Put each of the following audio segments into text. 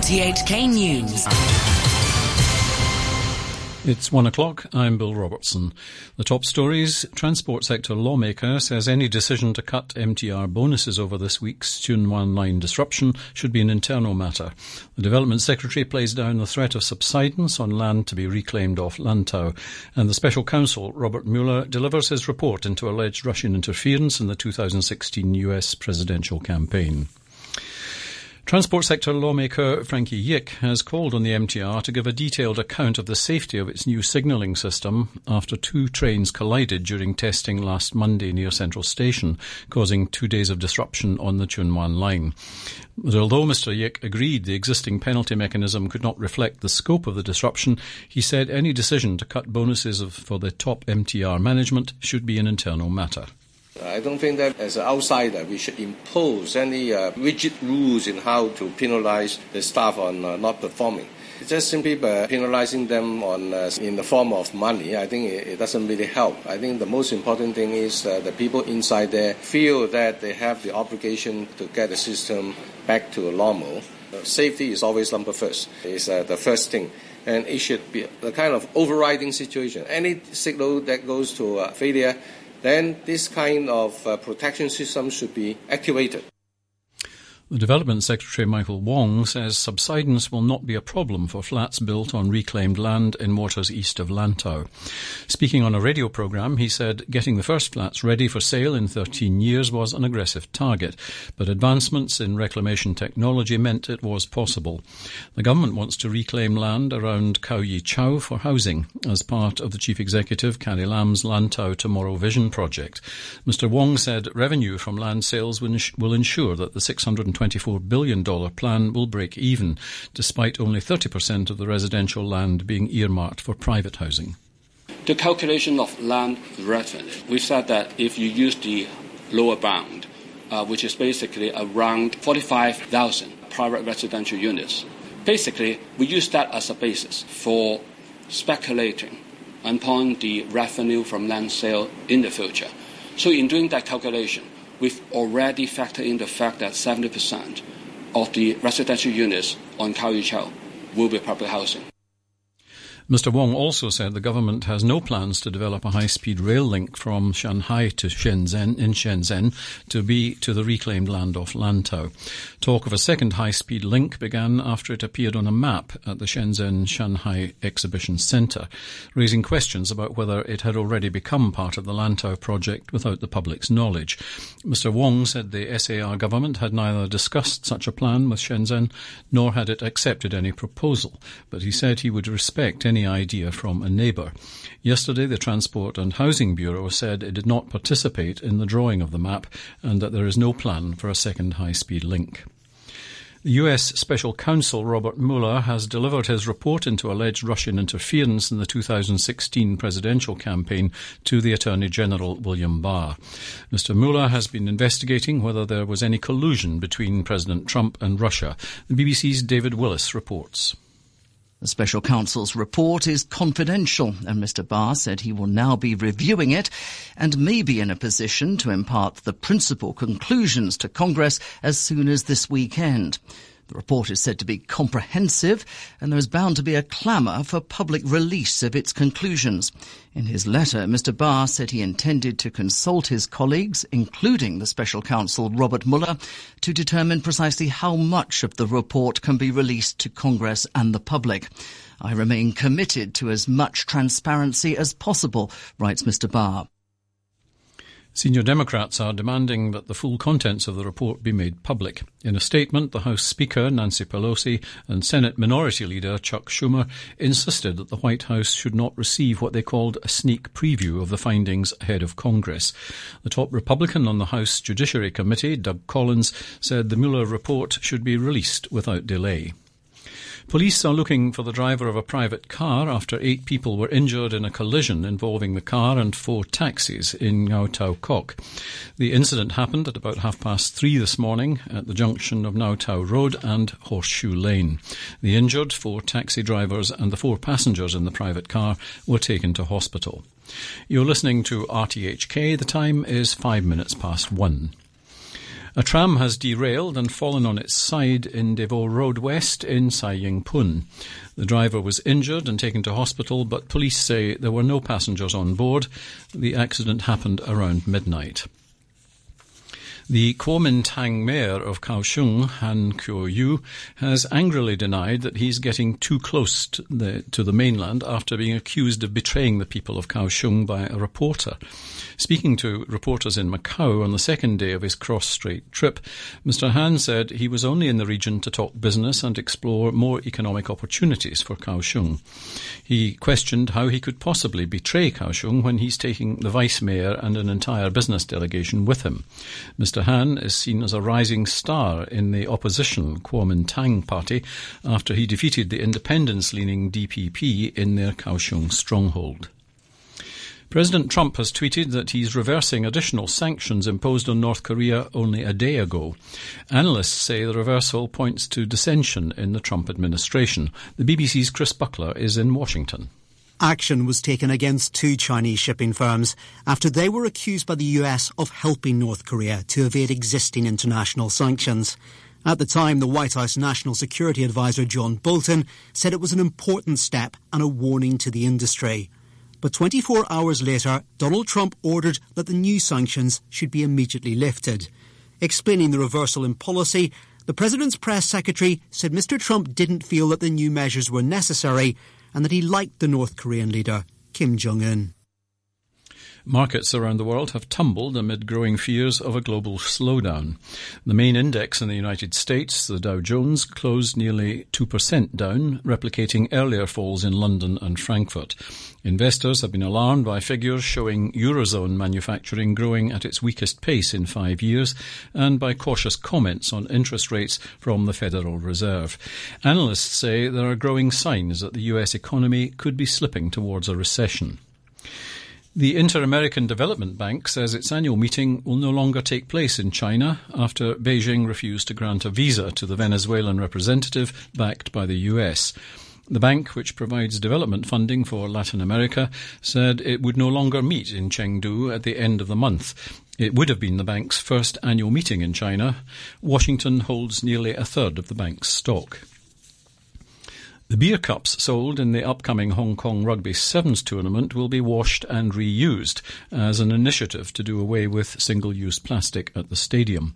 RTHK News. It's one o'clock. I'm Bill Robertson. The top stories Transport sector lawmaker says any decision to cut MTR bonuses over this week's Wan line disruption should be an internal matter. The Development Secretary plays down the threat of subsidence on land to be reclaimed off Lantau. And the Special Counsel, Robert Mueller, delivers his report into alleged Russian interference in the 2016 US presidential campaign. Transport sector lawmaker Frankie Yik has called on the MTR to give a detailed account of the safety of its new signalling system after two trains collided during testing last Monday near Central Station, causing two days of disruption on the Tsuen Wan line. But although Mr Yik agreed the existing penalty mechanism could not reflect the scope of the disruption, he said any decision to cut bonuses of, for the top MTR management should be an internal matter. I don't think that as an outsider we should impose any uh, rigid rules in how to penalize the staff on uh, not performing. Just simply by penalizing them on uh, in the form of money, I think it, it, doesn't really help. I think the most important thing is the people inside there feel that they have the obligation to get the system back to normal. Safety is always number first. It's uh, the first thing and it should be a kind of overriding situation. Any signal that goes to uh, failure then this kind of uh, protection system should be activated. The Development Secretary Michael Wong says subsidence will not be a problem for flats built on reclaimed land in waters east of Lantau. Speaking on a radio program, he said getting the first flats ready for sale in 13 years was an aggressive target, but advancements in reclamation technology meant it was possible. The government wants to reclaim land around Kau Yi Chau for housing as part of the Chief Executive Carrie Lam's Lantau Tomorrow Vision project. Mr. Wong said revenue from land sales will ensure that the 620 $24 billion plan will break even, despite only 30% of the residential land being earmarked for private housing. The calculation of land revenue, we said that if you use the lower bound, uh, which is basically around 45,000 private residential units, basically we use that as a basis for speculating upon the revenue from land sale in the future. So in doing that calculation, we've already factored in the fact that 70% of the residential units on Kau Yi will be public housing. Mr. Wong also said the government has no plans to develop a high-speed rail link from Shanghai to Shenzhen in Shenzhen to be to the reclaimed land off Lantau. Talk of a second high-speed link began after it appeared on a map at the Shenzhen Qianhai Exhibition Center, raising questions about whether it had already become part of the Lantau project without the public's knowledge. Mr. Wong said the SAR government had neither discussed such a plan with Shenzhen nor had it accepted any proposal, but he said he would respect any any idea from a neighbour. Yesterday, the Transport and Housing Bureau said it did not participate in the drawing of the map and that there is no plan for a second high speed link. The US Special Counsel Robert Mueller has delivered his report into alleged Russian interference in the 2016 presidential campaign to the Attorney General William Barr. Mr. Mueller has been investigating whether there was any collusion between President Trump and Russia. The BBC's David Willis reports. The special counsel's report is confidential, and Mr. Barr said he will now be reviewing it and may be in a position to impart the principal conclusions to Congress as soon as this weekend. The report is said to be comprehensive, and there is bound to be a clamour for public release of its conclusions. In his letter, Mr. Barr said he intended to consult his colleagues, including the special counsel Robert Mueller, to determine precisely how much of the report can be released to Congress and the public. I remain committed to as much transparency as possible, writes Mr. Barr. Senior Democrats are demanding that the full contents of the report be made public. In a statement, the House Speaker, Nancy Pelosi, and Senate Minority Leader Chuck Schumer insisted that the White House should not receive what they called a sneak preview of the findings ahead of Congress. The top Republican on the House Judiciary Committee, Doug Collins, said the Mueller report should be released without delay. Police are looking for the driver of a private car after eight people were injured in a collision involving the car and four taxis in Ngau Tau Kok. The incident happened at about half past three this morning at the junction of Ngau Tau Road and Horseshoe Lane. The injured, four taxi drivers and the four passengers in the private car were taken to hospital. You're listening to RTHK. The time is five minutes past one. A tram has derailed and fallen on its side in Des Voeux Road West in Sai Ying Pun. The driver was injured and taken to hospital, but police say there were no passengers on board. The accident happened around midnight. The Kuomintang mayor of Kaohsiung, Han Kuo-yu, has angrily denied that he's getting too close to the, to the mainland after being accused of betraying the people of Kaohsiung by a reporter. Speaking to reporters in Macau on the second day of his cross-strait trip, Mr. Han said he was only in the region to talk business and explore more economic opportunities for Kaohsiung. He questioned how he could possibly betray Kaohsiung when he's taking the vice mayor and an entire business delegation with him. Mr. Han is seen as a rising star in the opposition Kuomintang party after he defeated the independence-leaning DPP in their Kaohsiung stronghold. President Trump has tweeted that he's reversing additional sanctions imposed on North Korea only a day ago. Analysts say the reversal points to dissension in the Trump administration. The BBC's Chris Buckler is in Washington. Action was taken against two Chinese shipping firms after they were accused by the US of helping North Korea to evade existing international sanctions. At the time, the White House National Security Advisor John Bolton said it was an important step and a warning to the industry. But 24 hours later, Donald Trump ordered that the new sanctions should be immediately lifted. Explaining the reversal in policy, the president's press secretary said Mr. Trump didn't feel that the new measures were necessary and that he liked the North Korean leader, Kim Jong un. Markets around the world have tumbled amid growing fears of a global slowdown. The main index in the United States, the Dow Jones, closed nearly 2% down, replicating earlier falls in London and Frankfurt. Investors have been alarmed by figures showing Eurozone manufacturing growing at its weakest pace in five years and by cautious comments on interest rates from the Federal Reserve. Analysts say there are growing signs that the US economy could be slipping towards a recession. The Inter American Development Bank says its annual meeting will no longer take place in China after Beijing refused to grant a visa to the Venezuelan representative backed by the US. The bank, which provides development funding for Latin America, said it would no longer meet in Chengdu at the end of the month. It would have been the bank's first annual meeting in China. Washington holds nearly a third of the bank's stock. The beer cups sold in the upcoming Hong Kong Rugby Sevens tournament will be washed and reused as an initiative to do away with single-use plastic at the stadium.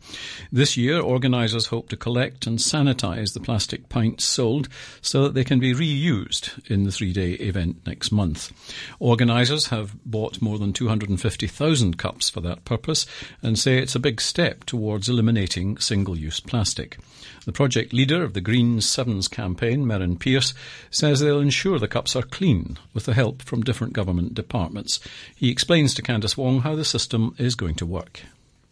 This year, organisers hope to collect and sanitise the plastic pints sold so that they can be reused in the three-day event next month. Organisers have bought more than 250,000 cups for that purpose and say it's a big step towards eliminating single-use plastic. The project leader of the Green Sevens campaign, Merrin Pierce, says they'll ensure the cups are clean with the help from different government departments. He explains to Candice Wong how the system is going to work.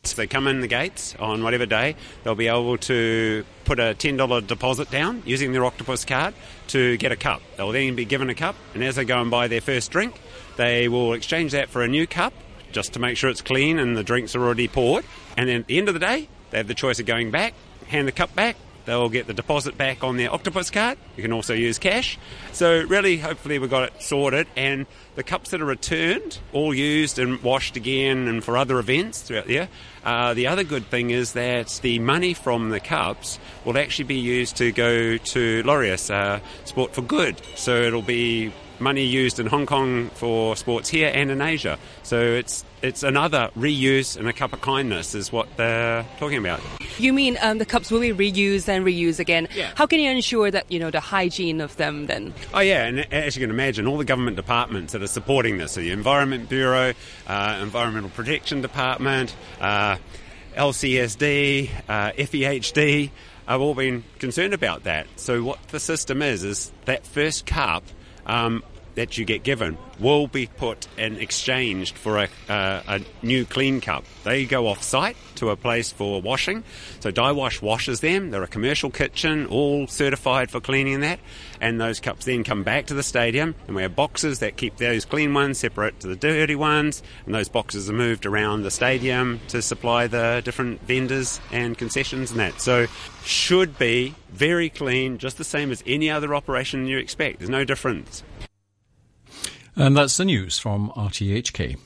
If they come in the gates on whatever day, they'll be able to put a $10 deposit down using their Octopus card to get a cup. They'll then be given a cup, and as they go and buy their first drink, they will exchange that for a new cup just to make sure it's clean and the drinks are already poured. And then at the end of the day, they have the choice of going back, hand the cup back, they'll get the deposit back on their Octopus card. You can also use cash. So, really, hopefully, we've got it sorted. And the cups that are returned, all used and washed again and for other events throughout the year. Uh, the other good thing is that the money from the cups will actually be used to go to Laureus uh, Sport for Good. So, it'll be money used in Hong Kong for sports here and in Asia. So it's it's another reuse and a cup of kindness is what they're talking about. You mean um, the cups will be reused and reused again? Yeah. How can you ensure that you know the hygiene of them then? Oh yeah, and as you can imagine, all the government departments that are supporting this, so the Environment Bureau, uh, Environmental Protection Department, uh, LCSD, uh, FEHD. Have all been concerned about that. So what the system is is that first cup um, that you get given will be put and exchanged for a, uh, a new clean cup. They go off site to a place for washing. So Dye Wash washes them. They're a commercial kitchen, all certified for cleaning that. And those cups then come back to the stadium, and we have boxes that keep those clean ones separate to the dirty ones. And those boxes are moved around the stadium to supply the different vendors and concessions and that. So should be very clean, just the same as any other operation you expect. There's no difference. And that's the news from RTHK.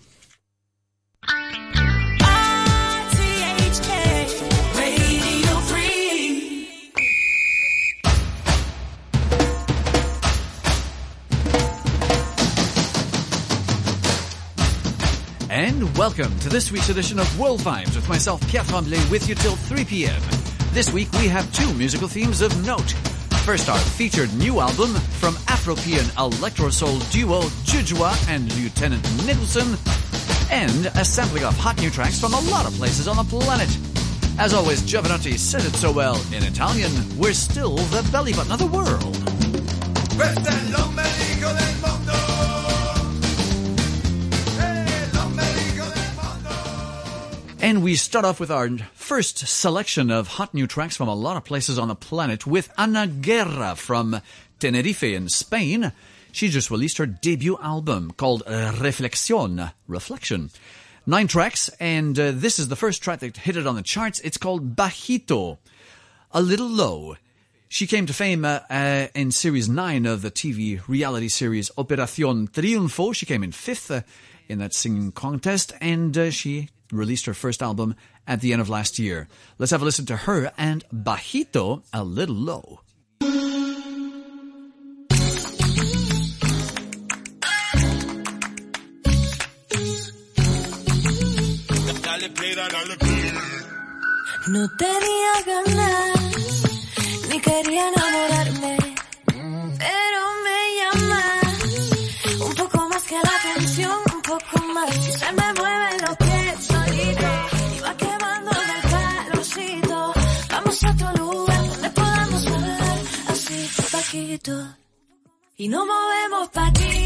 And welcome to this week's edition of World Vibes with myself, Pierre Tremblay, with you till 3 p.m. This week we have two musical themes of note. First, our featured new album from Afropean electro soul duo Jujua and Lieutenant Nicholson, and a sampling of hot new tracks from a lot of places on the planet. As always, Jovanotti said it so well in Italian, we're still the belly button of the world. And we start off with our first selection of hot new tracks from a lot of places on the planet with Ana Guerra from Tenerife in Spain. She just released her debut album called Reflexión, Reflection. Nine tracks, and uh, this is the first track that hit it on the charts. It's called Bajito, a little low. She came to fame uh, uh, in series nine of the TV reality series Operación Triunfo. She came in fifth uh, in that singing contest, and uh, she released her first album at the end of last year. Let's have a listen to her and Bajito, a little low. No tenía ganas, ni quería enamorarme, pero me llamas un poco más que la atención, un poco más. Y se me Y nos movemos pa' ti.